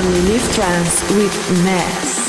Only Live Trance with Ness.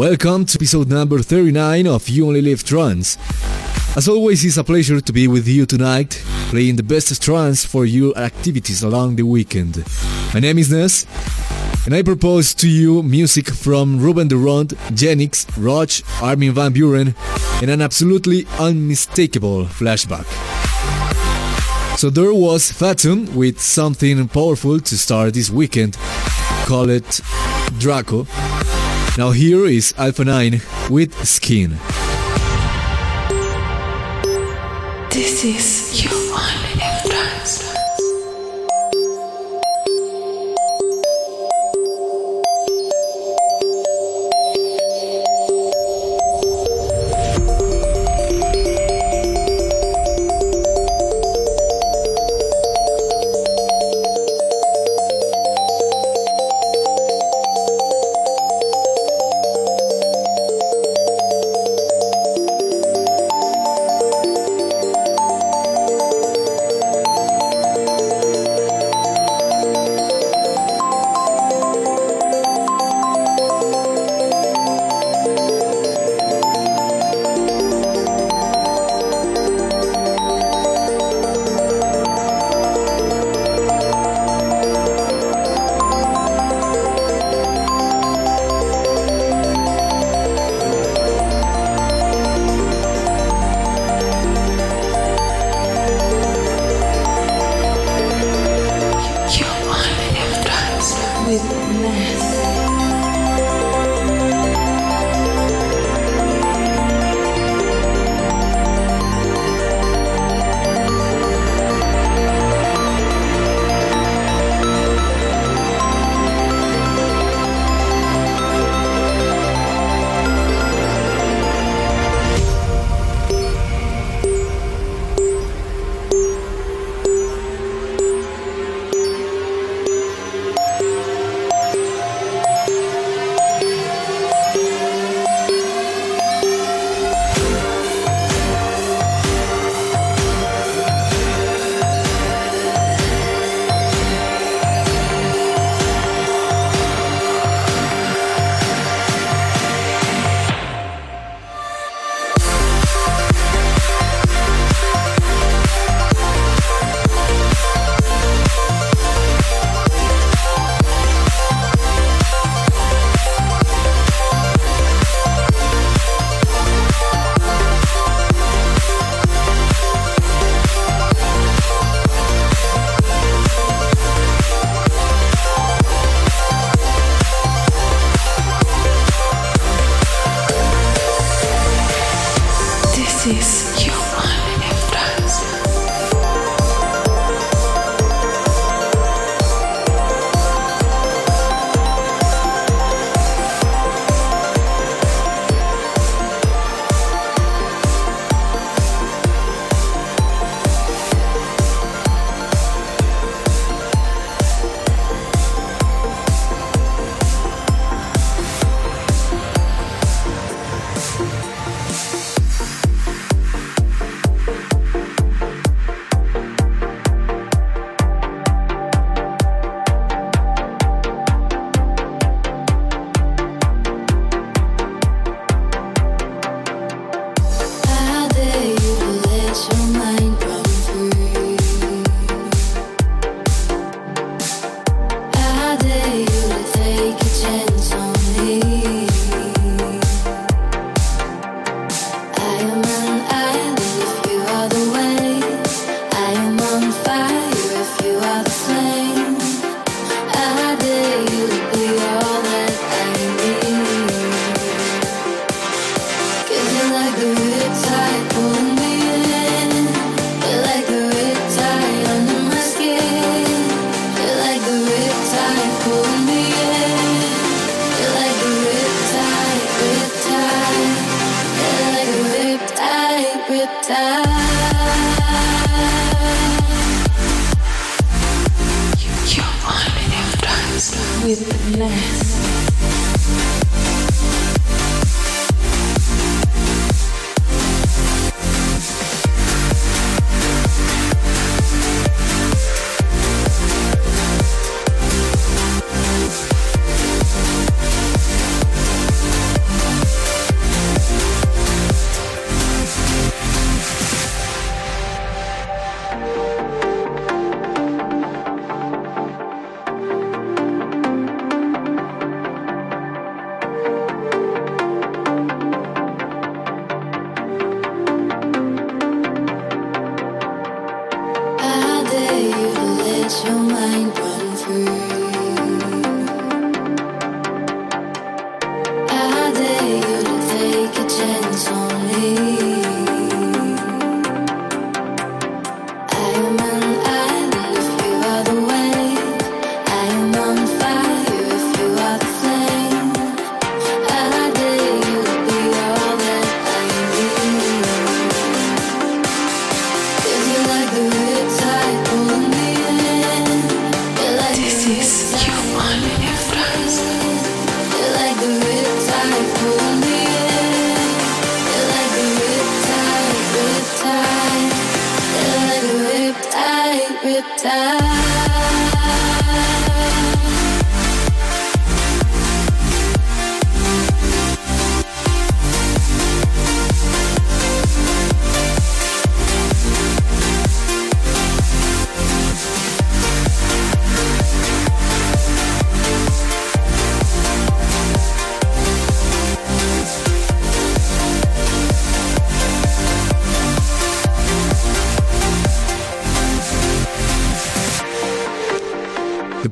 Welcome to episode number 39 of You Only Live Trance. As always, it's a pleasure to be with you tonight, playing the best trance for your activities along the weekend. My name is Ness, and I propose to you music from Ruben Ronde, Genix, Roach, Armin van Buuren, and an absolutely unmistakable flashback. So there was Fatum with something powerful to start this weekend, call it Draco. Now here is Alpha 9 with Skin. This is you.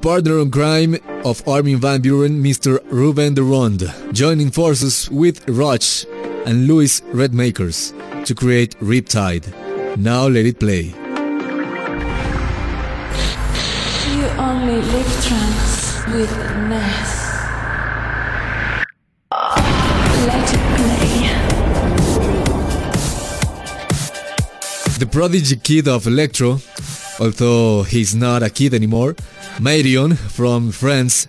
Partner in crime of Armin van Buuren, Mr. Ruben de Ronde, joining forces with Roach and Louis Redmakers to create Riptide. Now let it play. You only live trance with Ness. Let it play. The prodigy kid of electro, although he's not a kid anymore, Madeon from France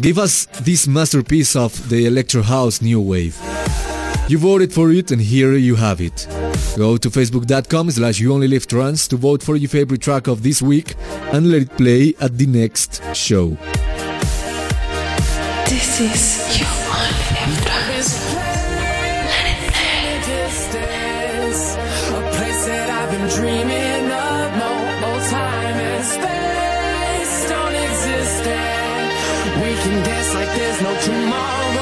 gave us this masterpiece of the electro house new wave. You voted for it and here you have it. Go to facebook.com slash you only live trance to vote for your favorite track of this week and let it play at the next show. This is you only live trance. dreaming of no, no time there's no tomorrow.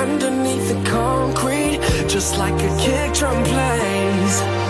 underneath the concrete, just like a kick drum plays.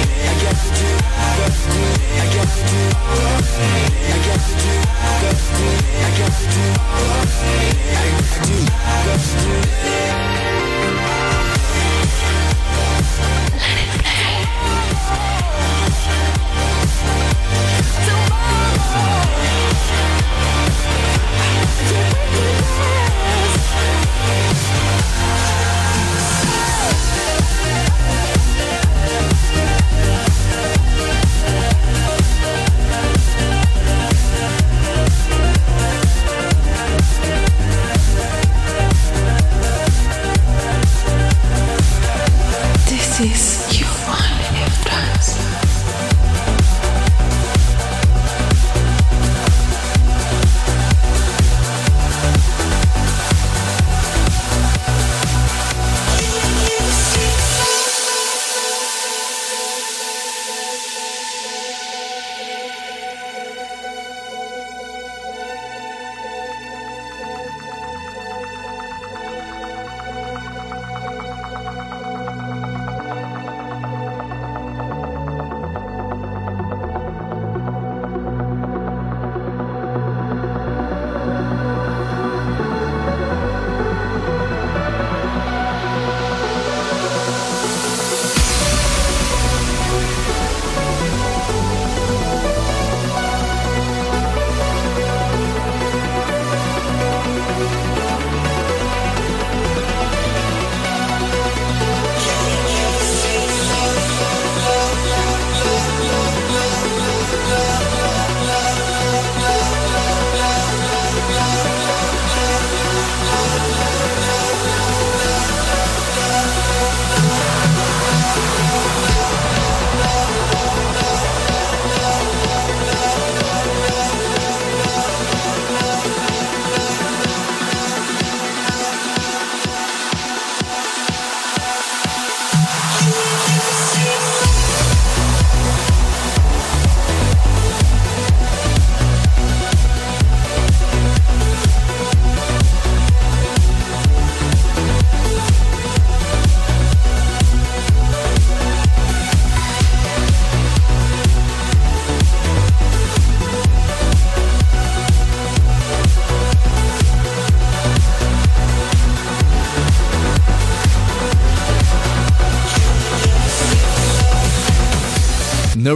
I do.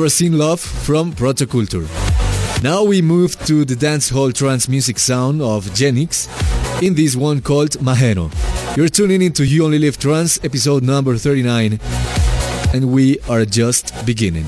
Seen Love from Protoculture. Now we move to the dancehall trance music sound of Genix in this one called Maheno. You're tuning into You Only Live Trance, episode number 39, and we are just beginning.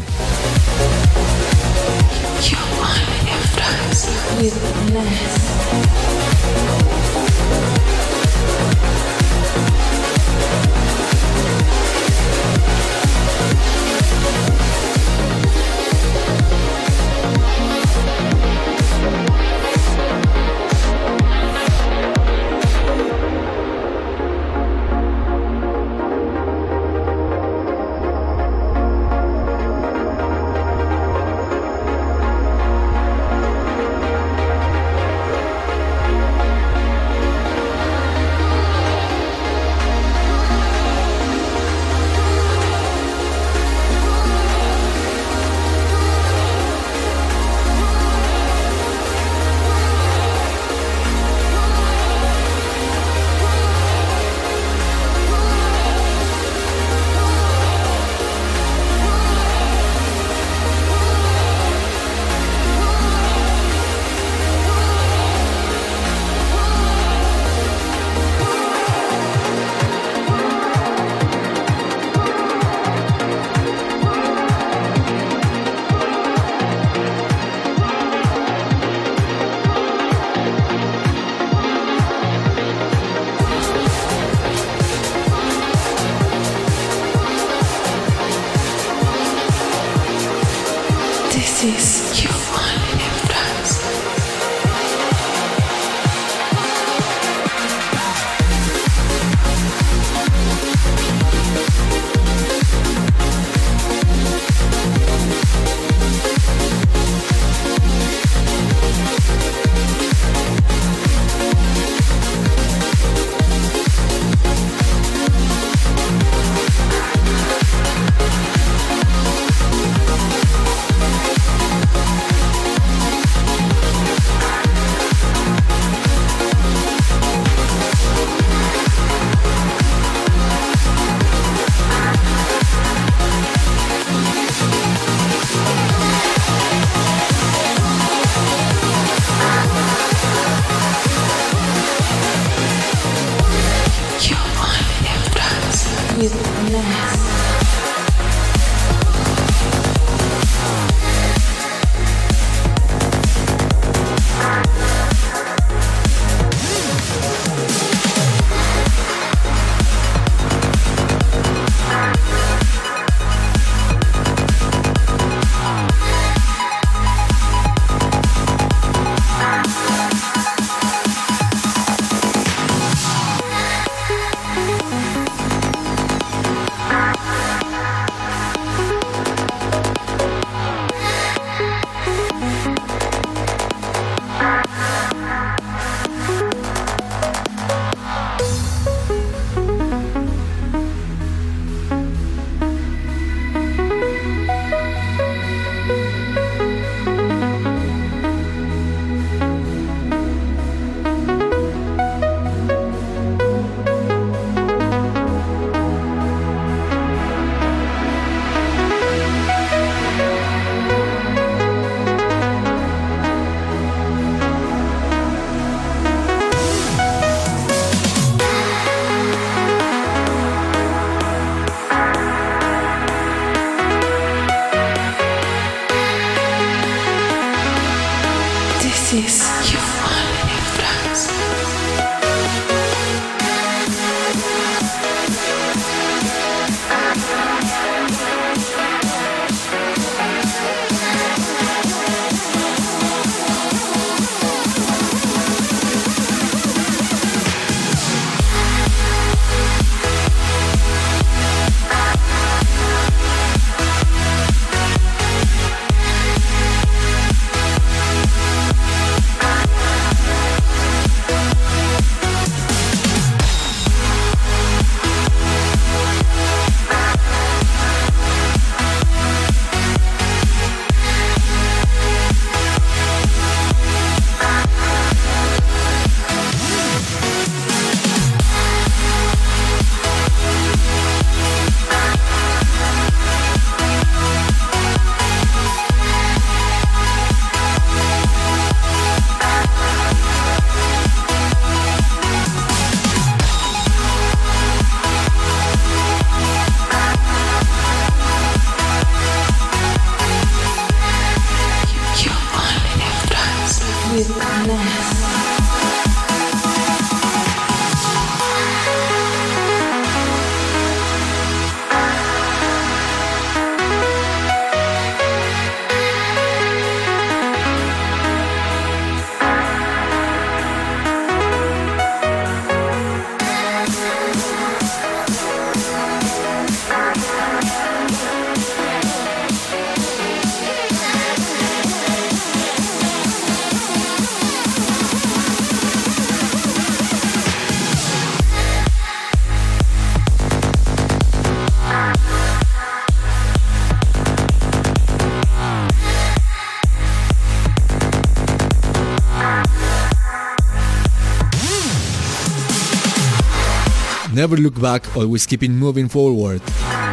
Never look back, always keeping moving forward.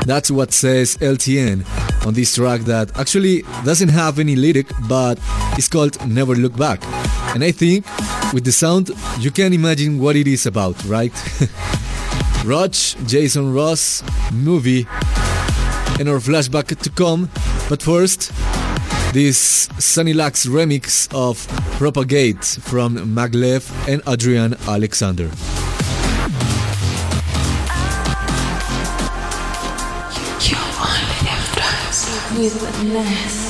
That's what says LTN on this track that actually doesn't have any lyric but it's called Never Look Back. And I think with the sound you can imagine what it is about, right? Roach, Jason Ross, movie, and our flashback to come. But first, this Sunny Lax remix of Propagate from Maglev and Adrian Alexander. With Ness.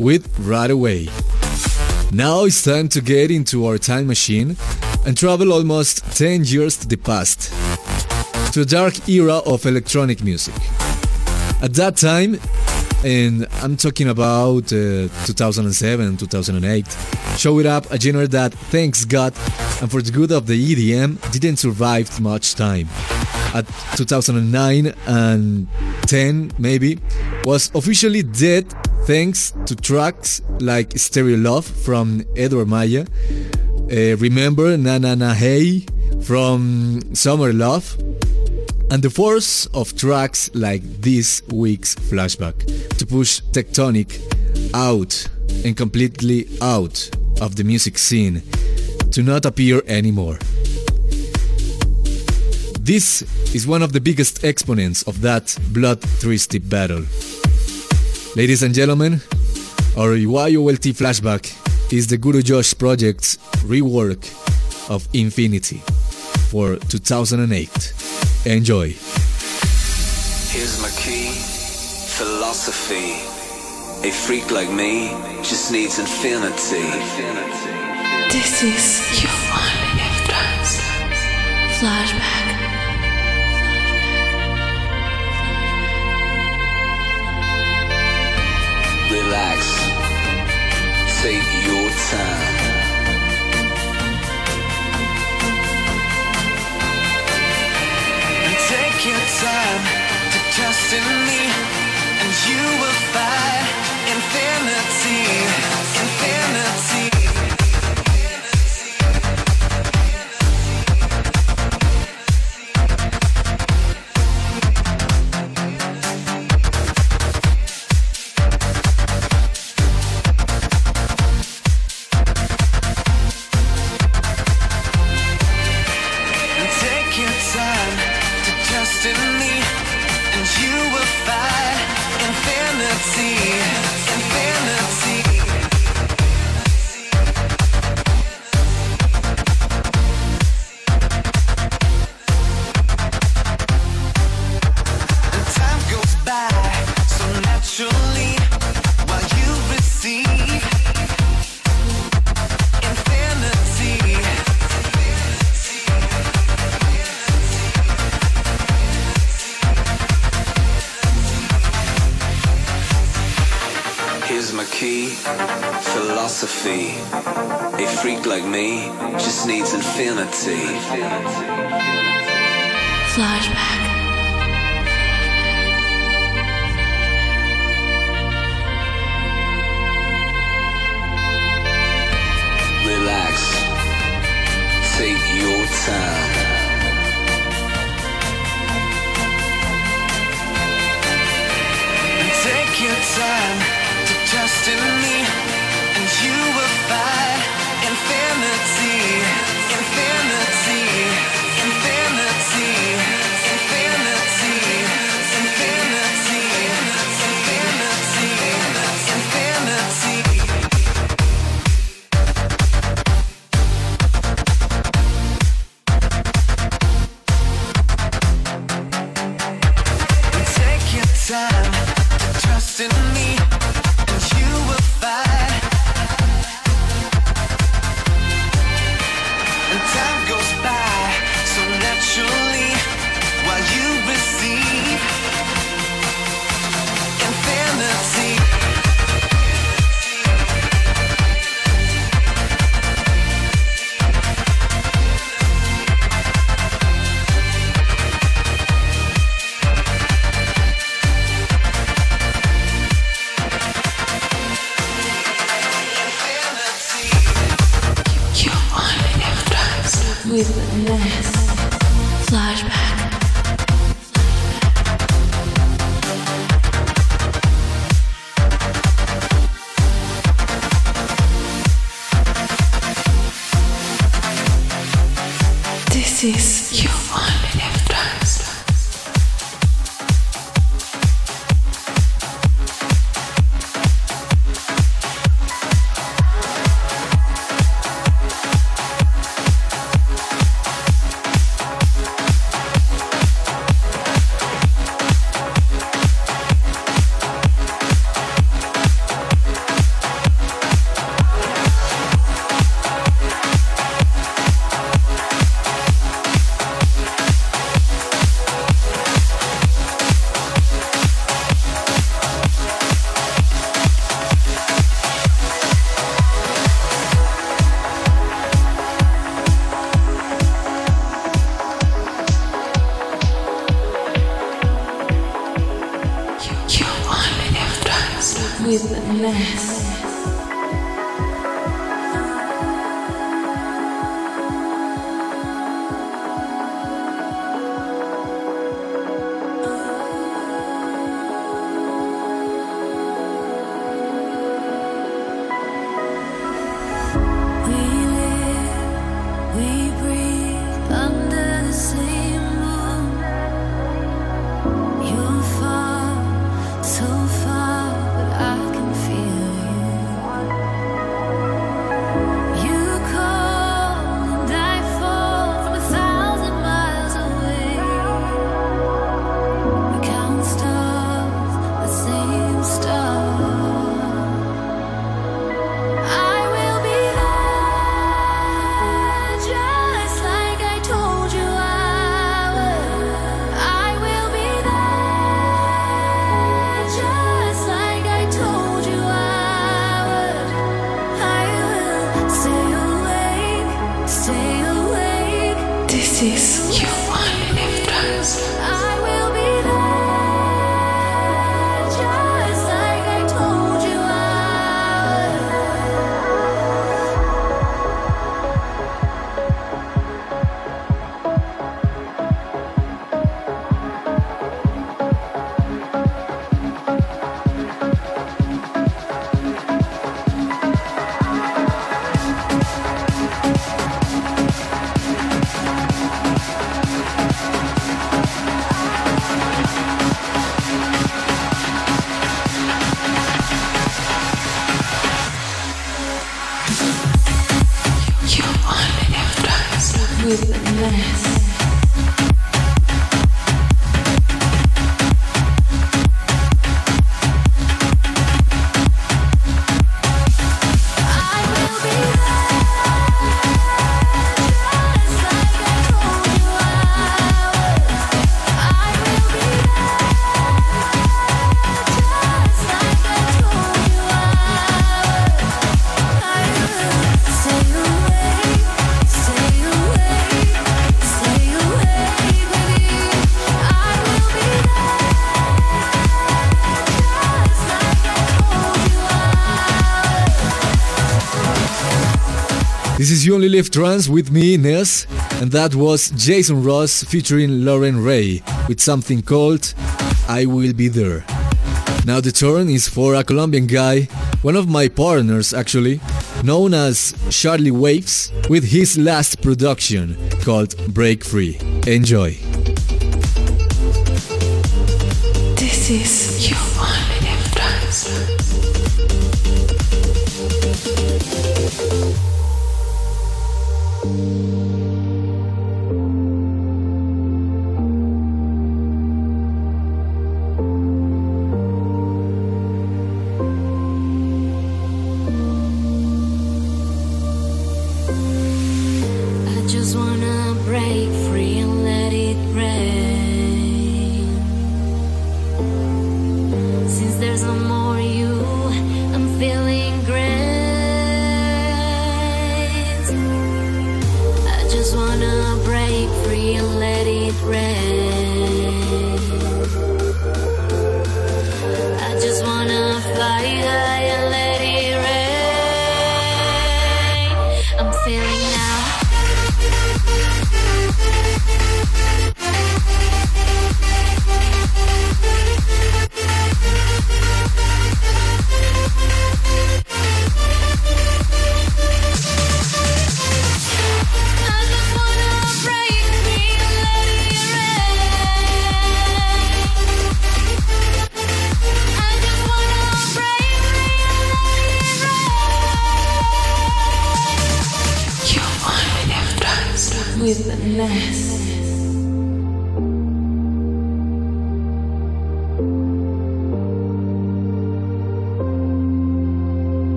With Right Away. Now it's time to get into our time machine and travel almost 10 years to the past, to a dark era of electronic music. At that time, and I'm talking about uh, 2007 2008, showed up a genre that, thanks God, and for the good of the EDM, didn't survive much time. At 2009 and 10, maybe, was officially dead thanks to tracks like Stereo Love from Edward Maya, uh, Remember Na Na Na Hey from Summer Love, and the force of tracks like this week's flashback to push Tecktonik out and completely out of the music scene to not appear anymore. This is one of the biggest exponents of that bloodthirsty battle. Ladies and gentlemen, our YOLT flashback is the Guru Josh Project's rework of Infinity for 2008. Enjoy. Here's my key, philosophy. A freak like me just needs infinity. This is your only live trance. Flashback. Relax, take your time. And take your time to trust in me, and you will find infinity, infinity. with the mess. is You Only Live Trance with me, Ness, and that was Jason Ross featuring Lauren Ray with something called I Will Be There. Now the turn is for a Colombian guy, one of my partners actually, known as Charlie Waves, with his last production called Break Free. Enjoy. This is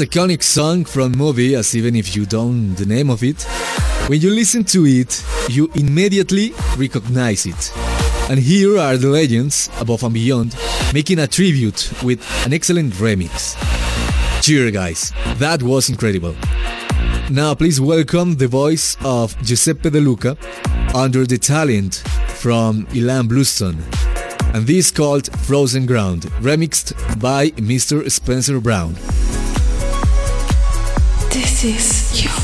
as iconic song from movie as even if you don't the name of it. When you listen to it, you immediately recognize it. And here are the legends above and beyond making a tribute with an excellent remix. Cheer guys, that was incredible. Now please welcome the voice of Giuseppe De Luca under the talent from Ilan Bluestone. And this called Frozen Ground, remixed by Mr. Spencer Brown. This is you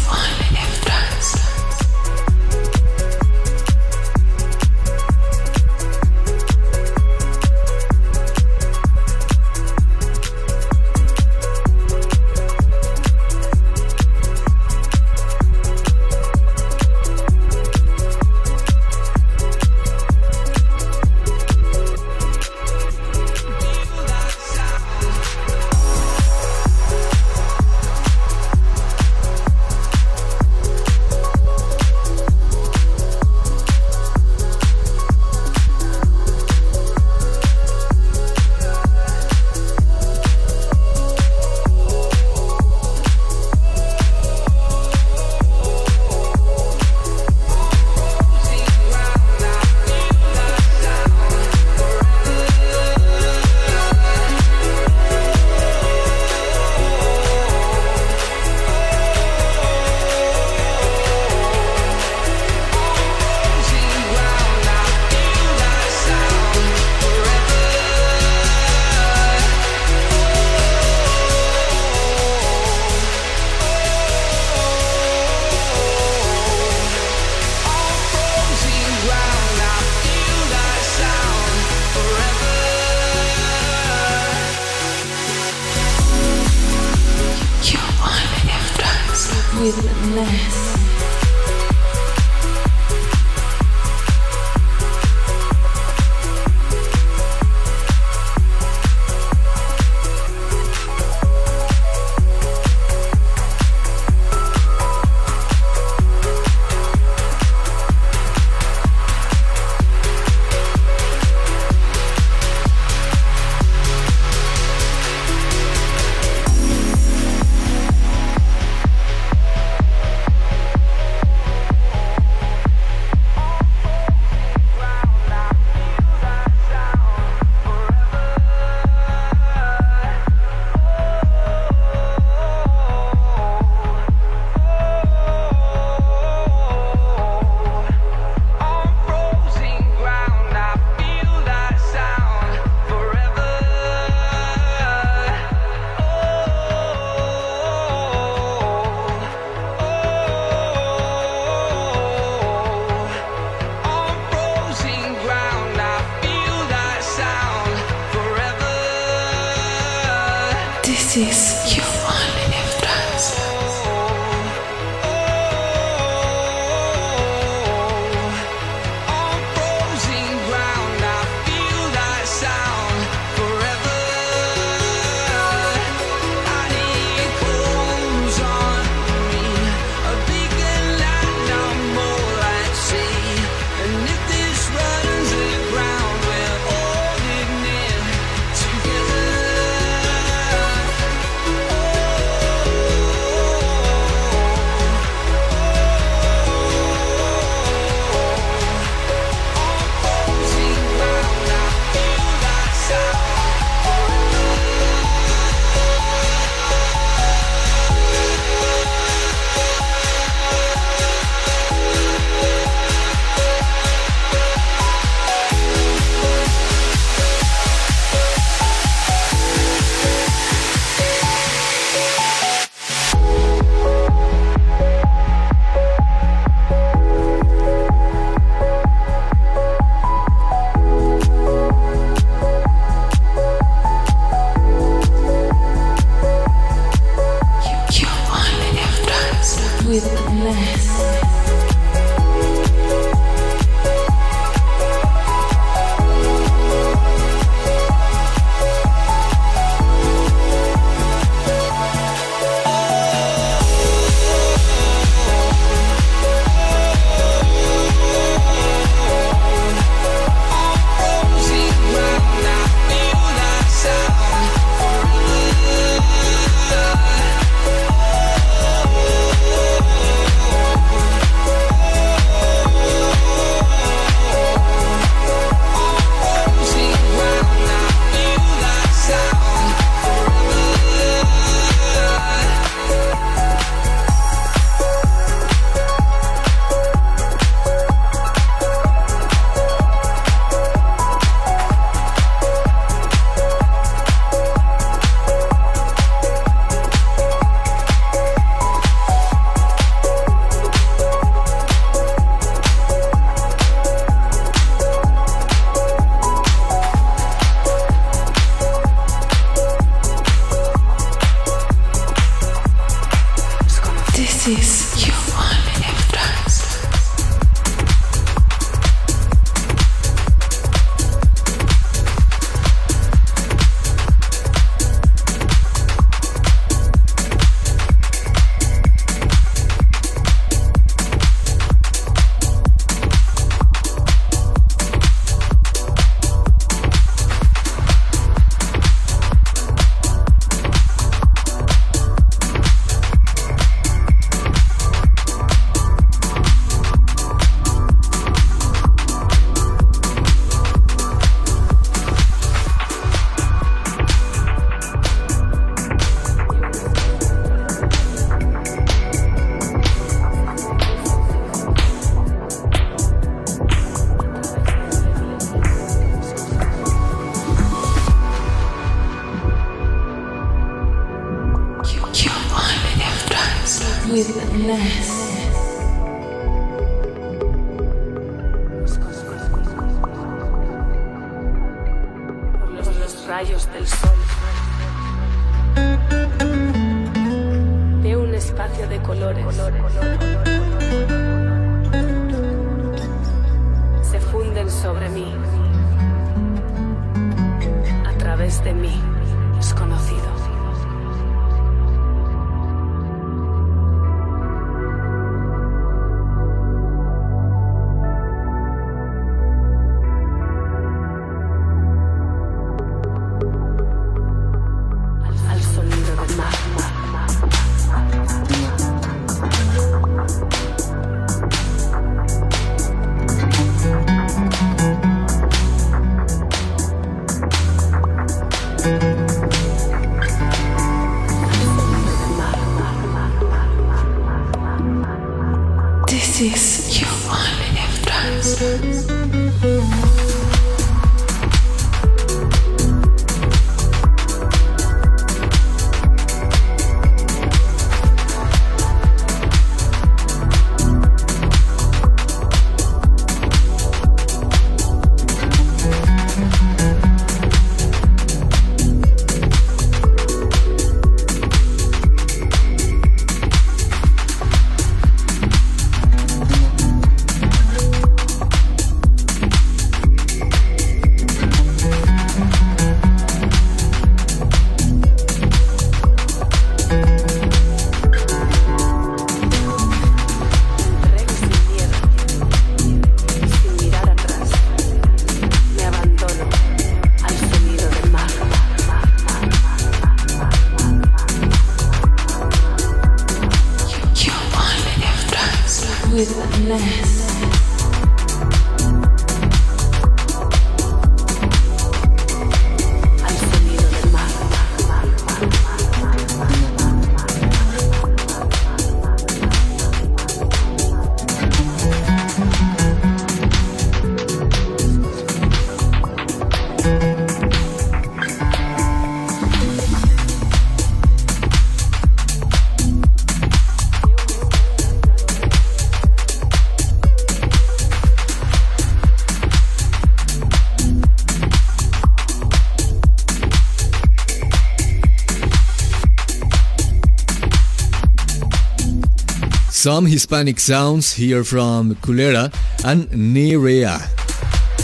Some Hispanic sounds here from Culera and Nerea.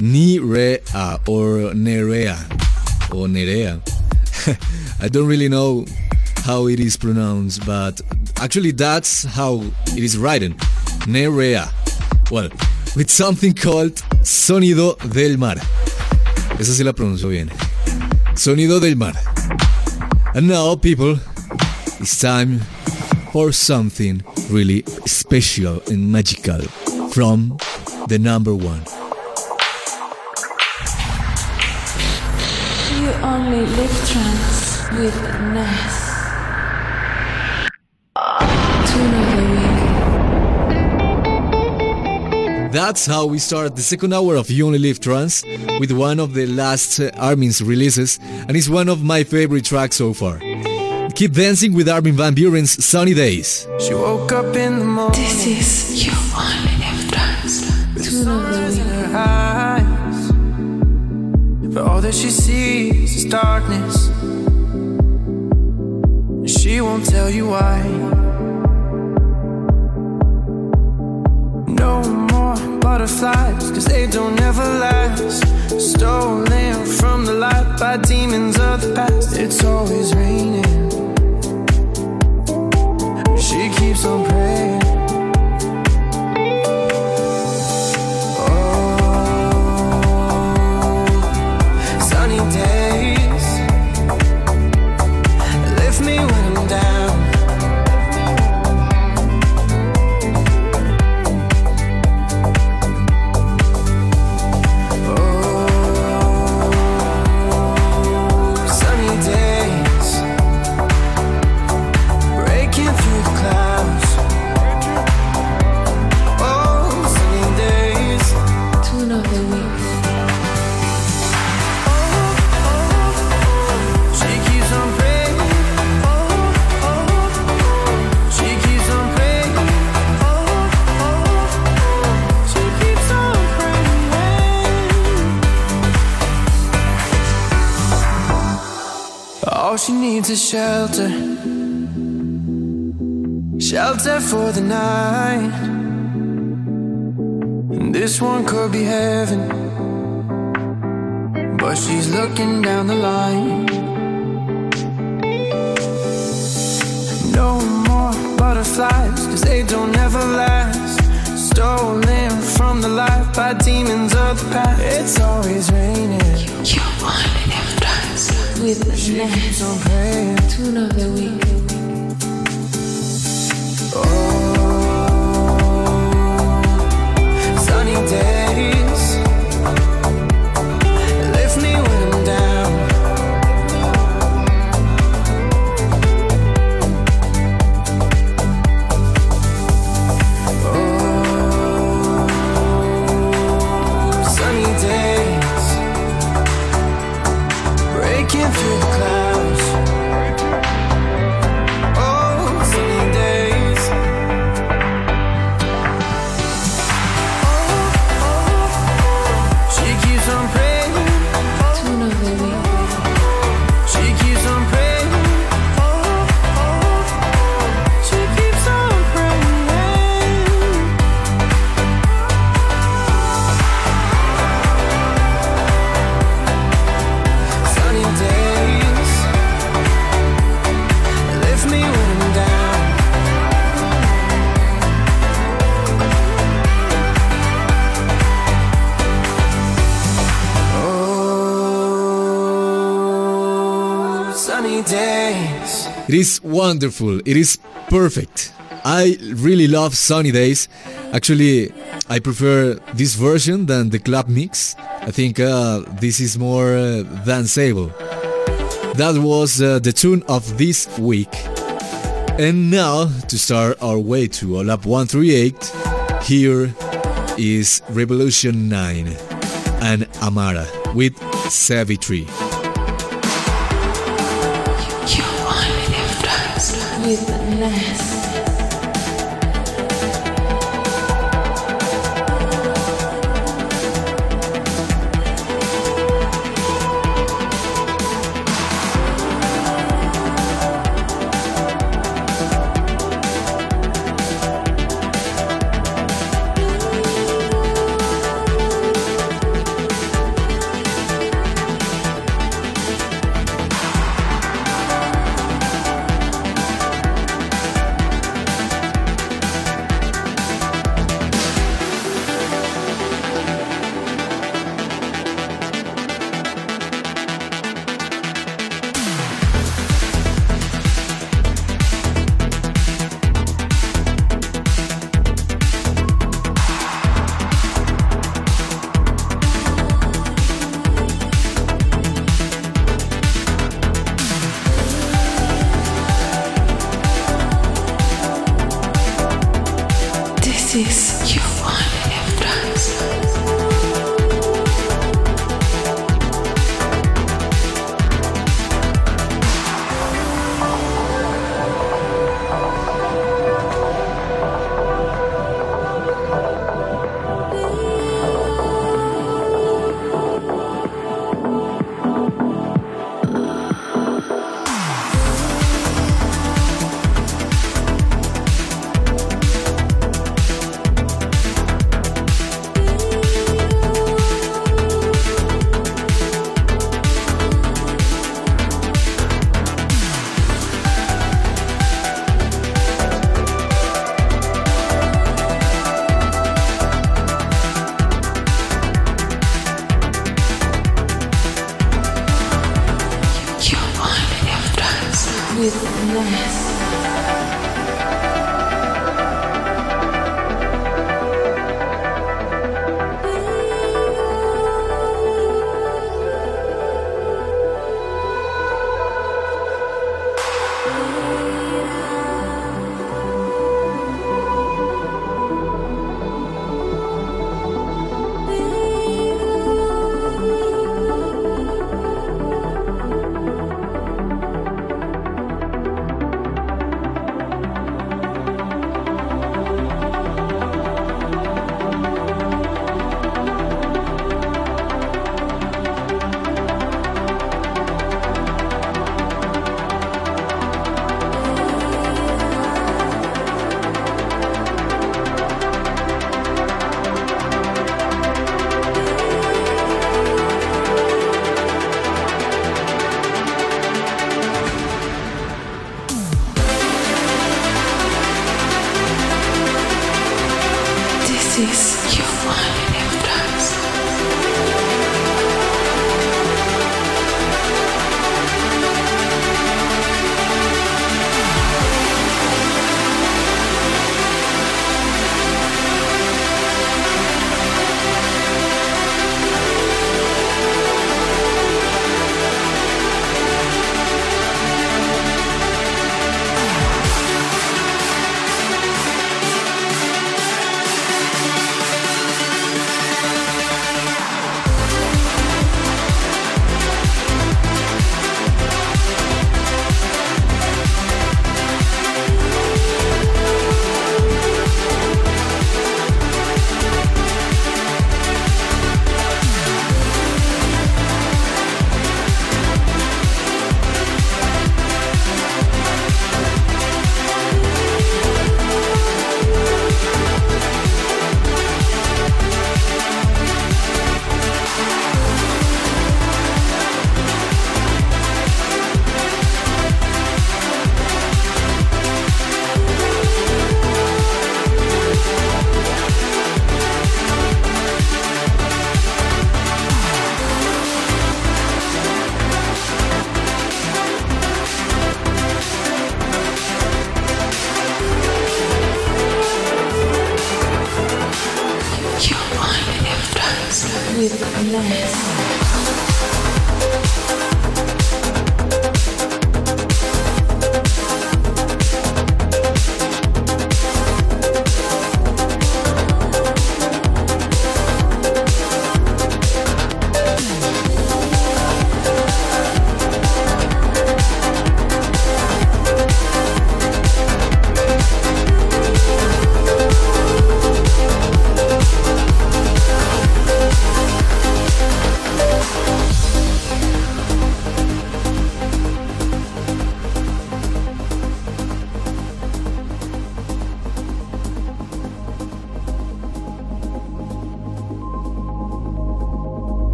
Nerea or Nerea or Nerea. I don't really know how it is pronounced, but actually that's how it is written. Nerea. Well, with something called Sonido del Mar. Esa sí la pronuncio bien. Sonido del Mar. And now, people, it's time for something really special and magical from the number one. You only live trance with Ness. Tune of the week. That's how we start the second hour of You Only Live Trance with one of the last uh, Armin's releases, and it's one of my favorite tracks so far. Keep Dancing with Armin Van Buuren's Sunny Days. She woke up in the morning. This is you only have trust. With. But all that she sees is darkness. And she won't tell you why. No more butterflies, cause they don't ever last. Stolen from the light by demons of the past. It's always raining. She keeps on praying. She needs is shelter. Shelter for the night. And this one could be heaven. But she's looking down the line. No more butterflies, cause they don't ever last. Stolen from the light by demons of the past. It's always raining. You only live twice. With the She keeps next tune of the week. Is wonderful. It is perfect. I really love Sunny Days. Actually, I prefer this version than the club mix. I think uh, this is more uh, danceable. That was uh, the tune of this week. And now, to start our way to Olap 138, here is Revolution 9 and Amara with Savitri.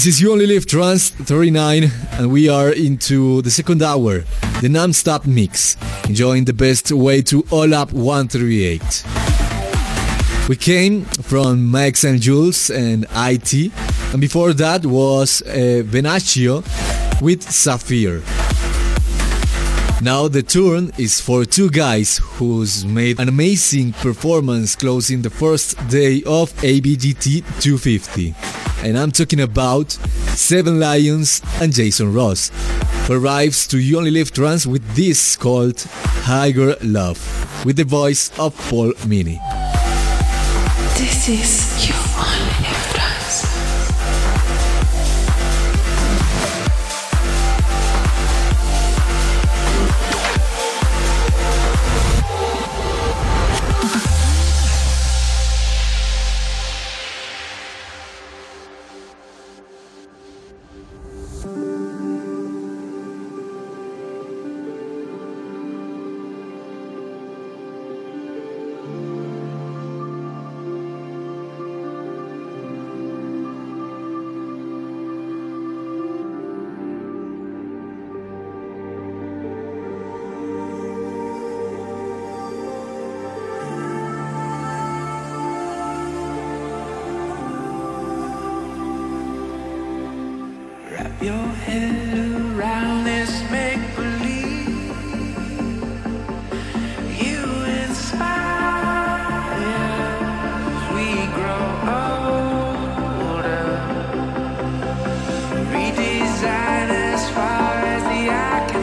This is You Only Live Trance 39, and we are into the second hour, the non-stop mix, enjoying the best way to all up 138. We came from Max and Jules and IT, and before that was uh, with Sapphire. Now the turn is for two guys who's made an amazing performance closing the first day of ABGT 250. And I'm talking about Seven Lions and Jason Ross, who arrives to You Only Live Trance with this called Higher Love, with the voice of Paul Meany. This is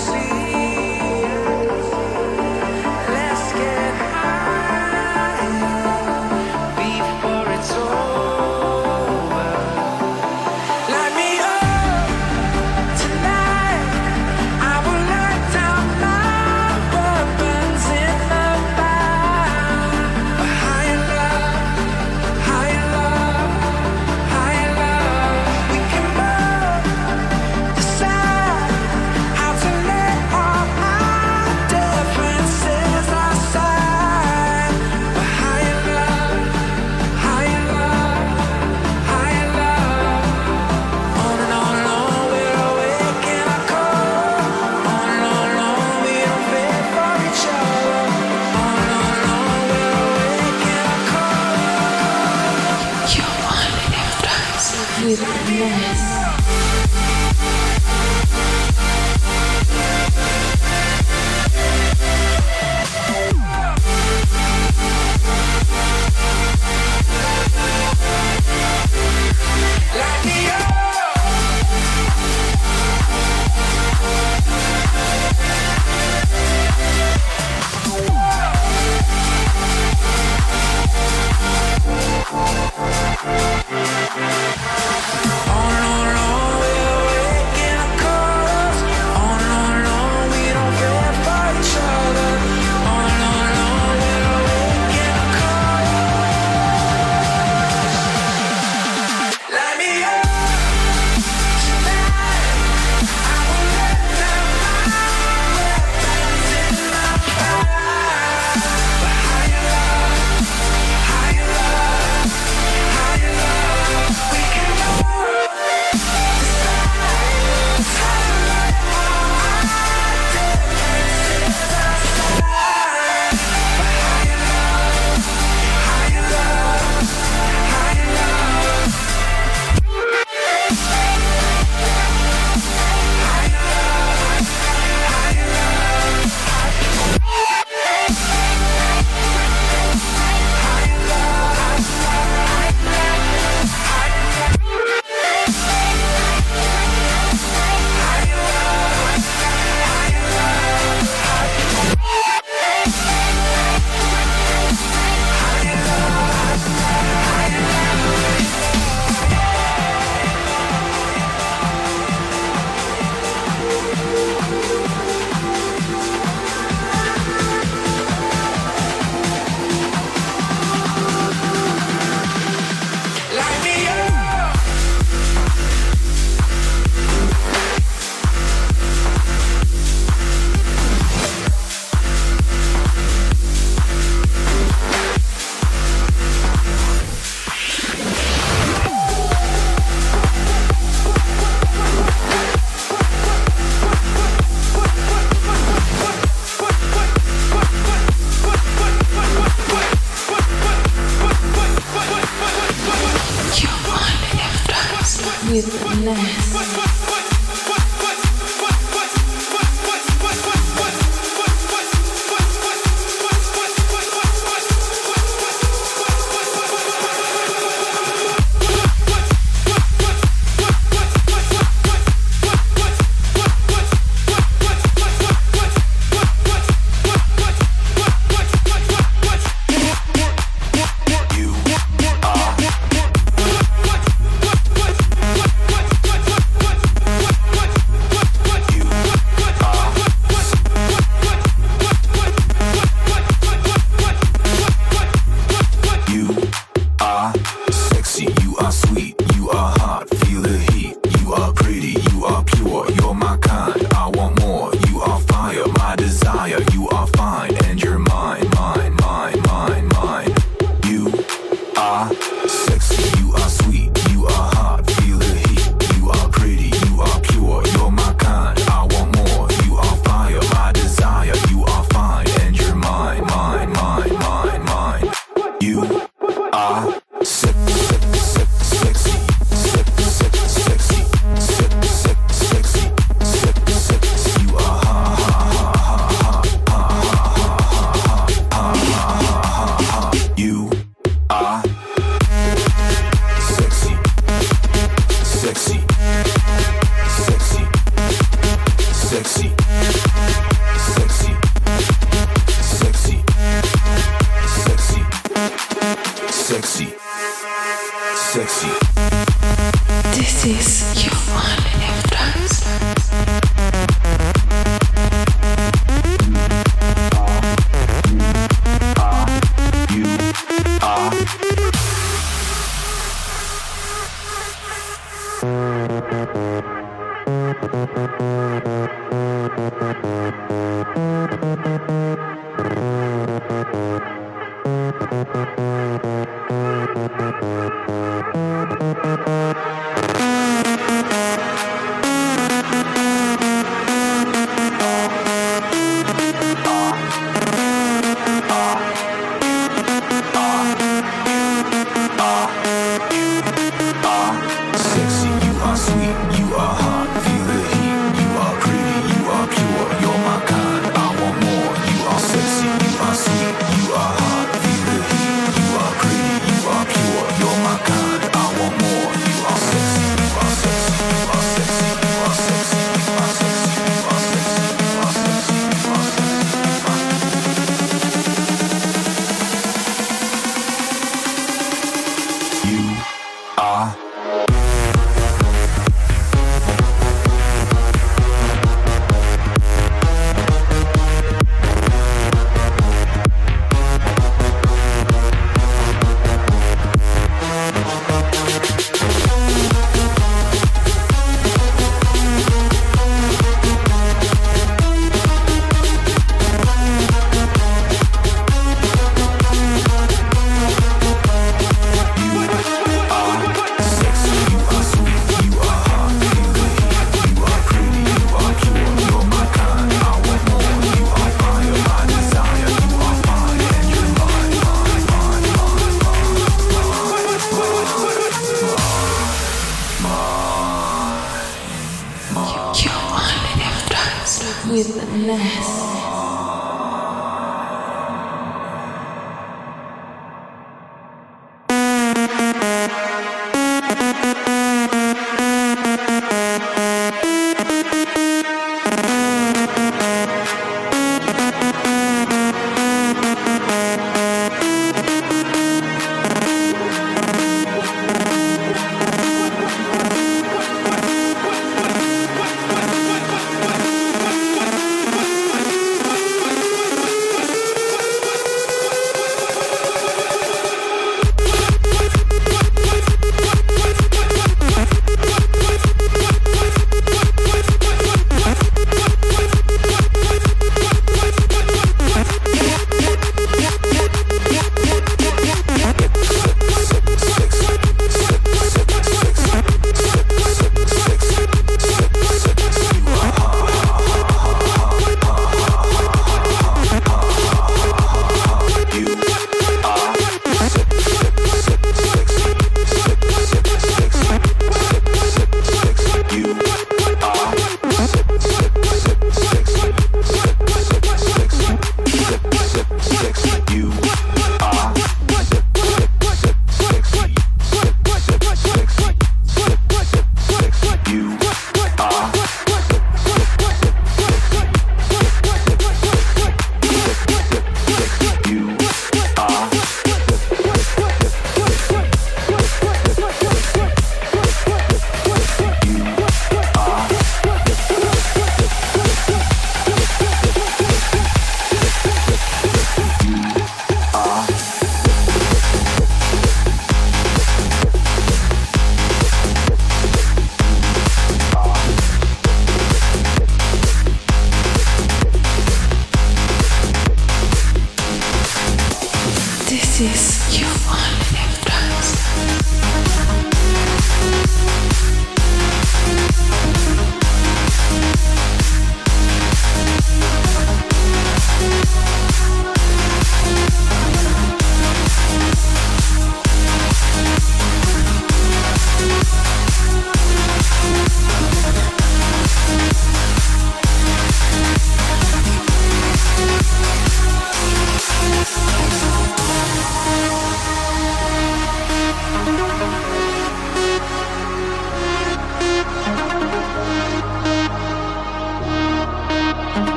see.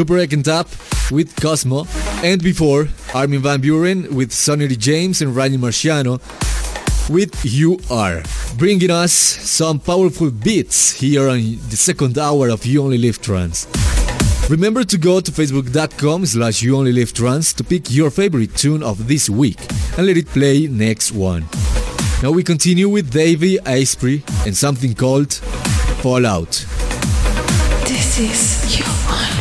Super and Tab with Cosmo, and before Armin Van Buuren with Sunnery James and Ryan Marciano with You Are, bringing us some powerful beats here on the second hour of You Only Live Trance. Remember to go to facebook.com slash you only live trance to pick your favorite tune of this week and let it play next one. Now we continue with Davey Asprey and something called Fallout. This is your only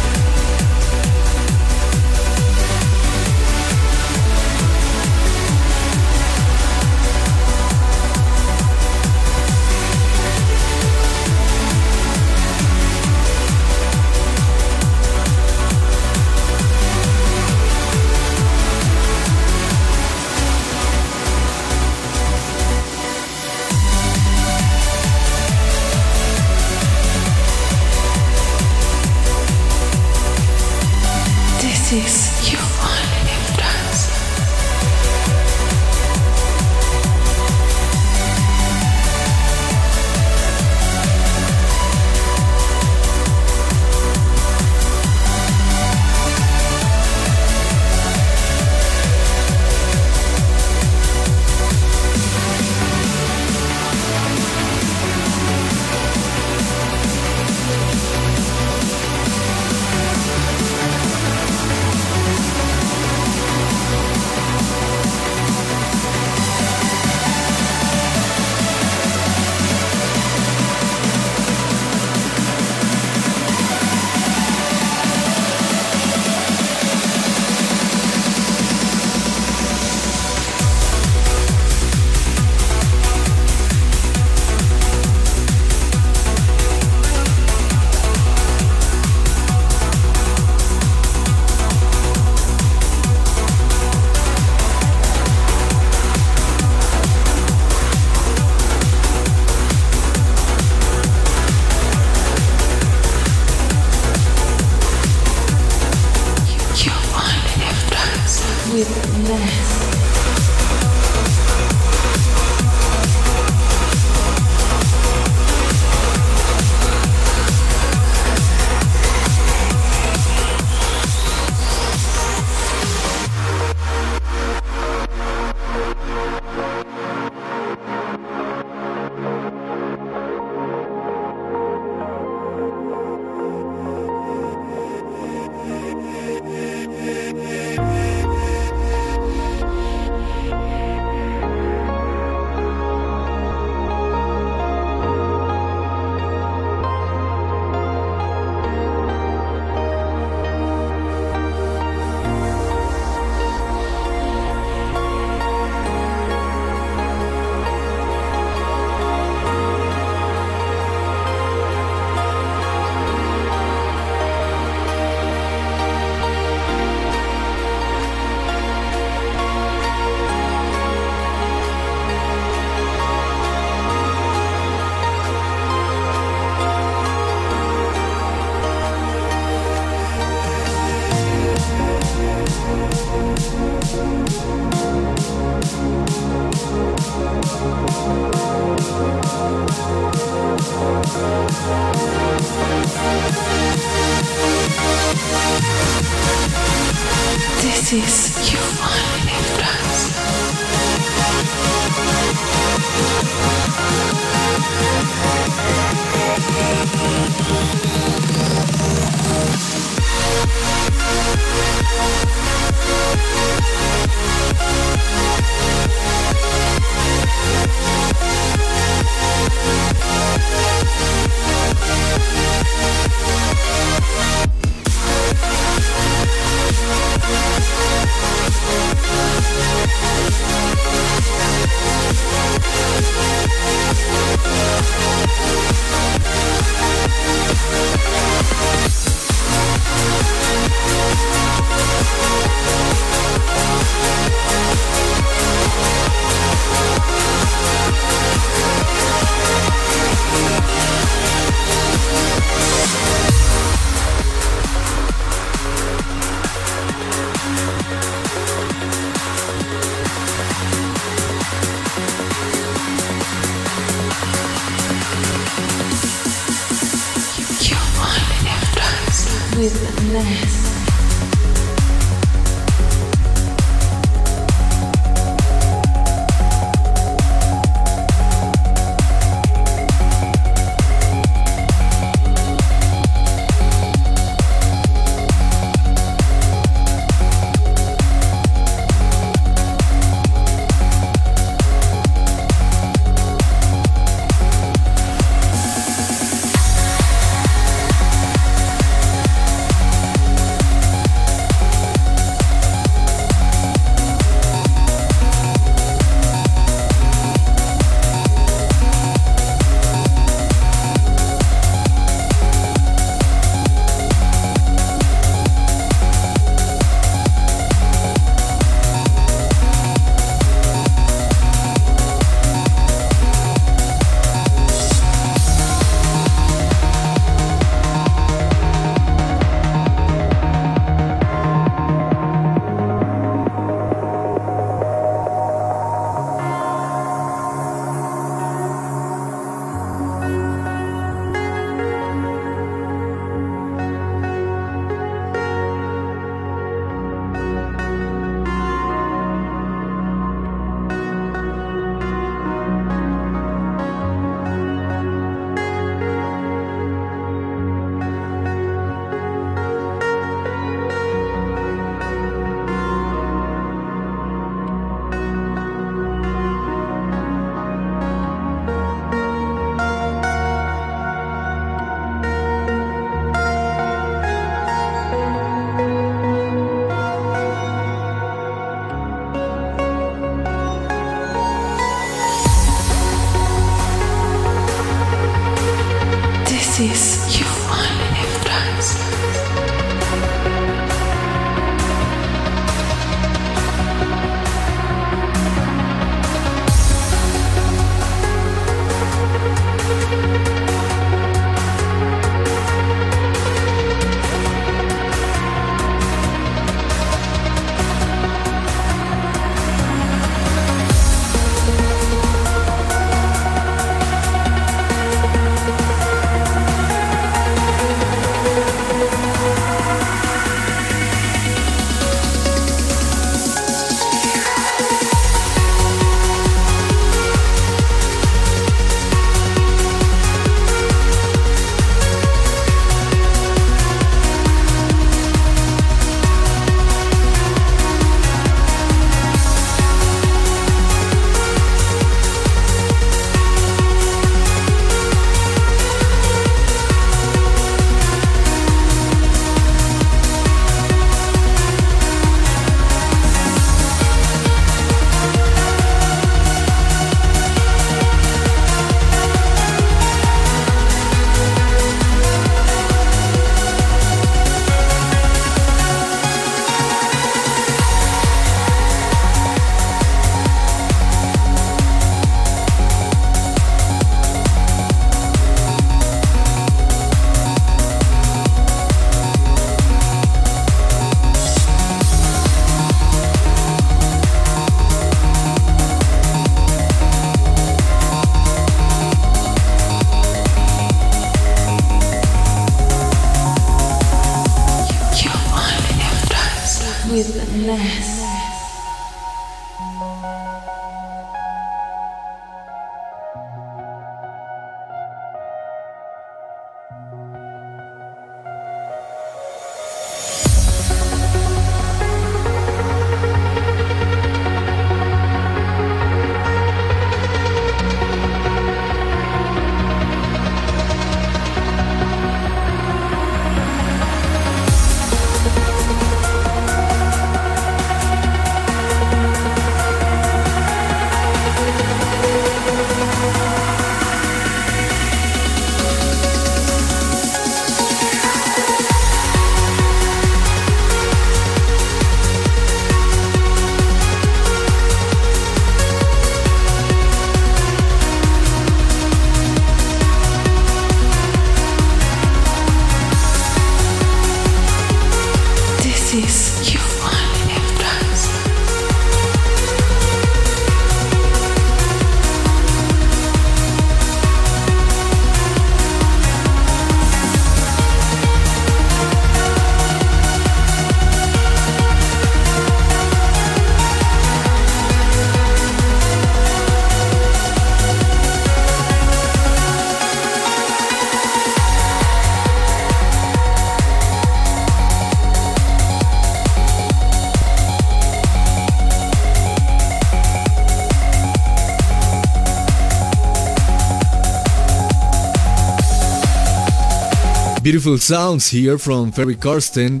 Beautiful sounds here from Ferry Corsten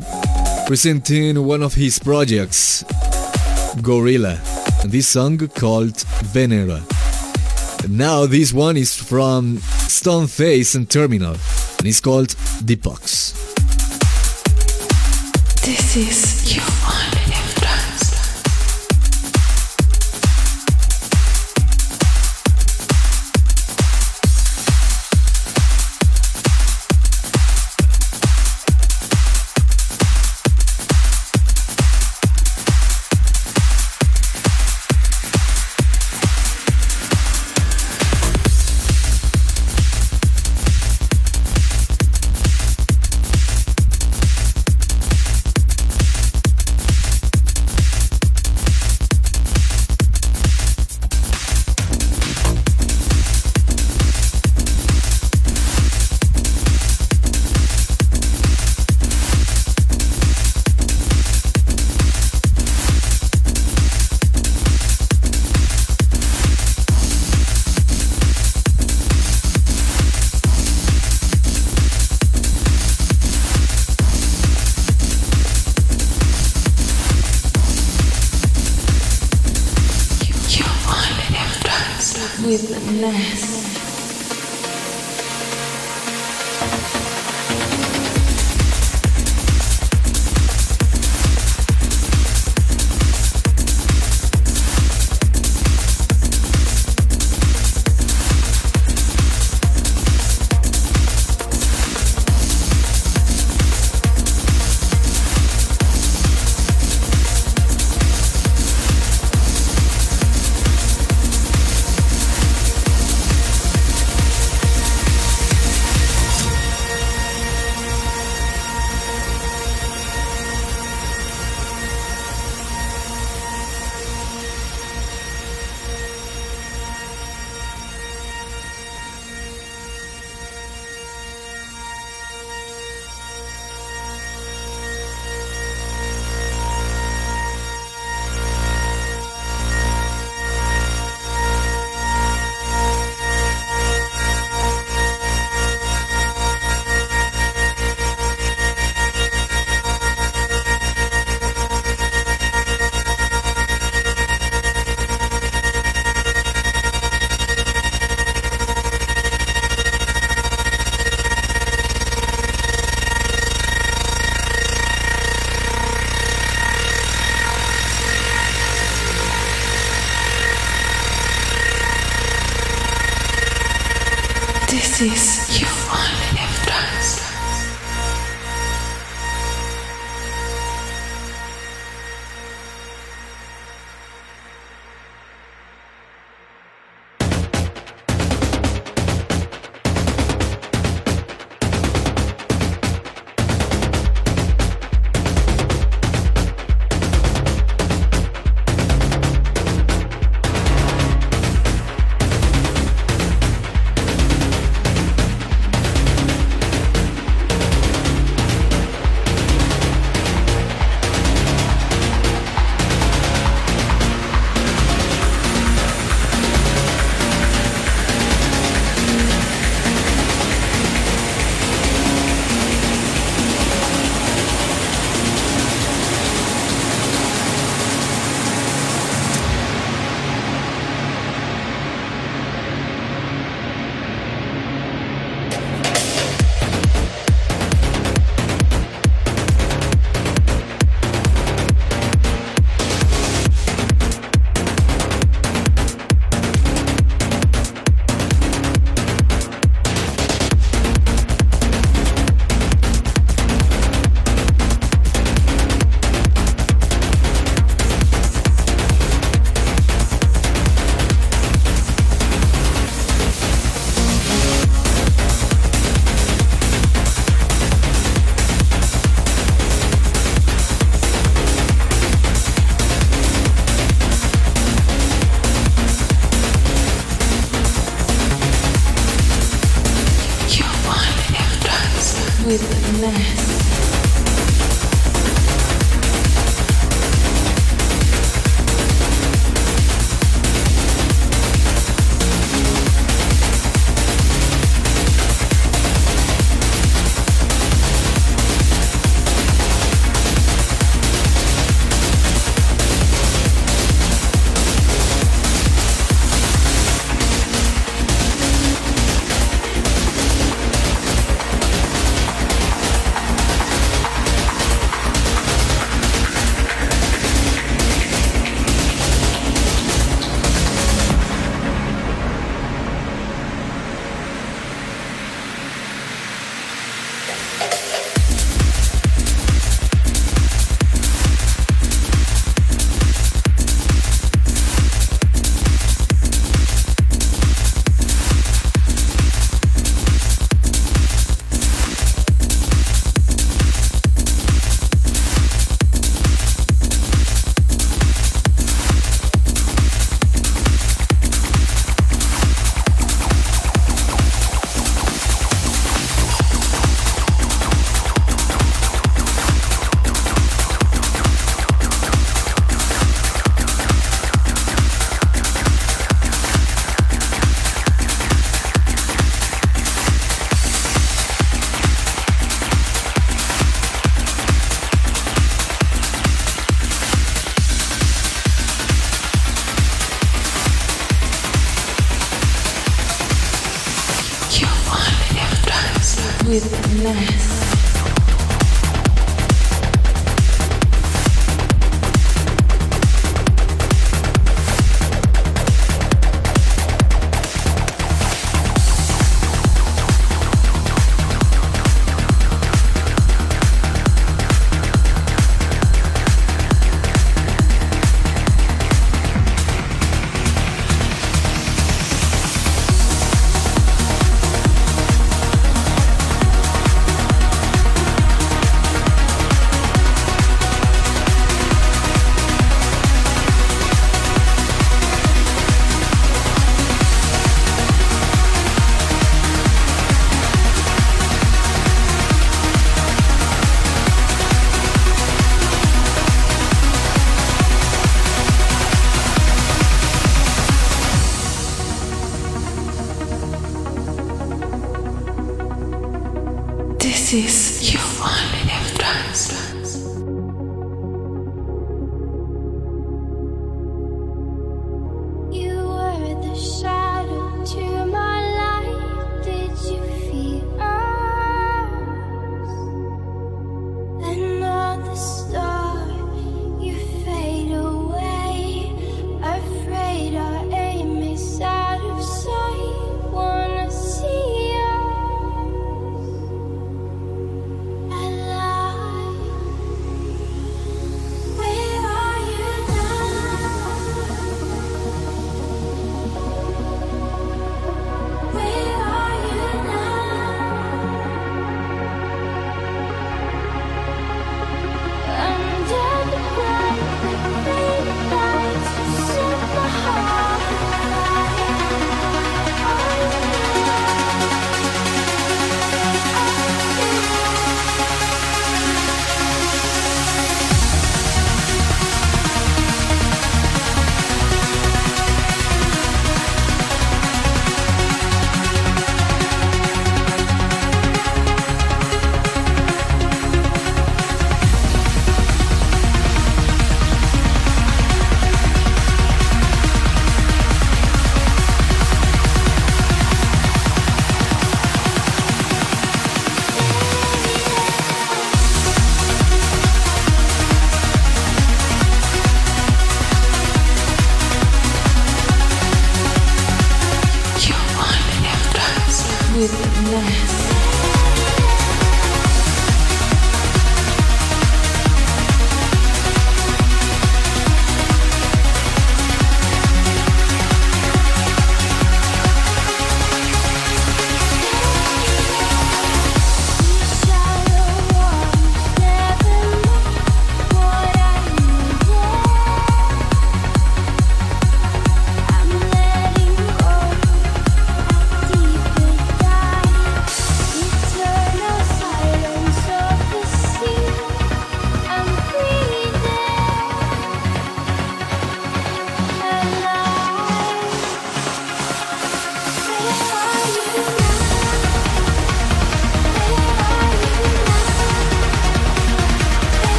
presenting one of his projects, Gouryella, and this song called Venera. Now this one is from Stoneface and Terminal, and it's called Deepox. This is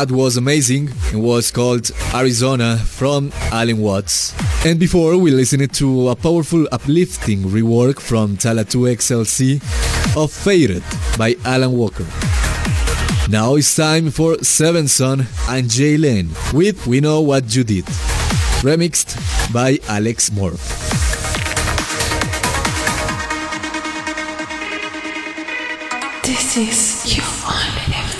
That was amazing and was called Arizona from Allen Watts. And before we listened to a powerful uplifting rework from Tala 2 XLC of Faded by Alan Walker. Now it's time for Seven Son and Jay Lane with We Know What You Did, remixed by Alex Morph. This is your only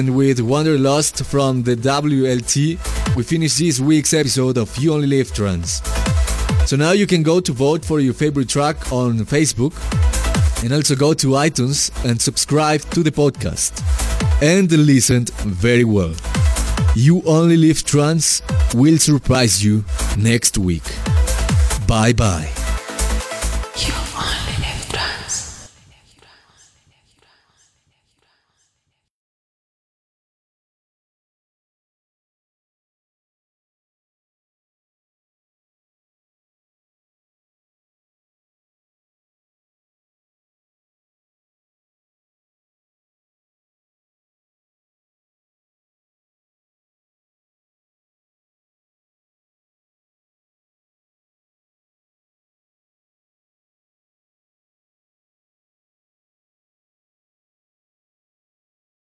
And with Wanderlust from the WLT, we finish this week's episode of You Only Live Trance. So now you can go to vote for your favorite track on Facebook and also go to iTunes and subscribe to the podcast. And listen very well. You Only Live Trance will surprise you next week. Bye bye.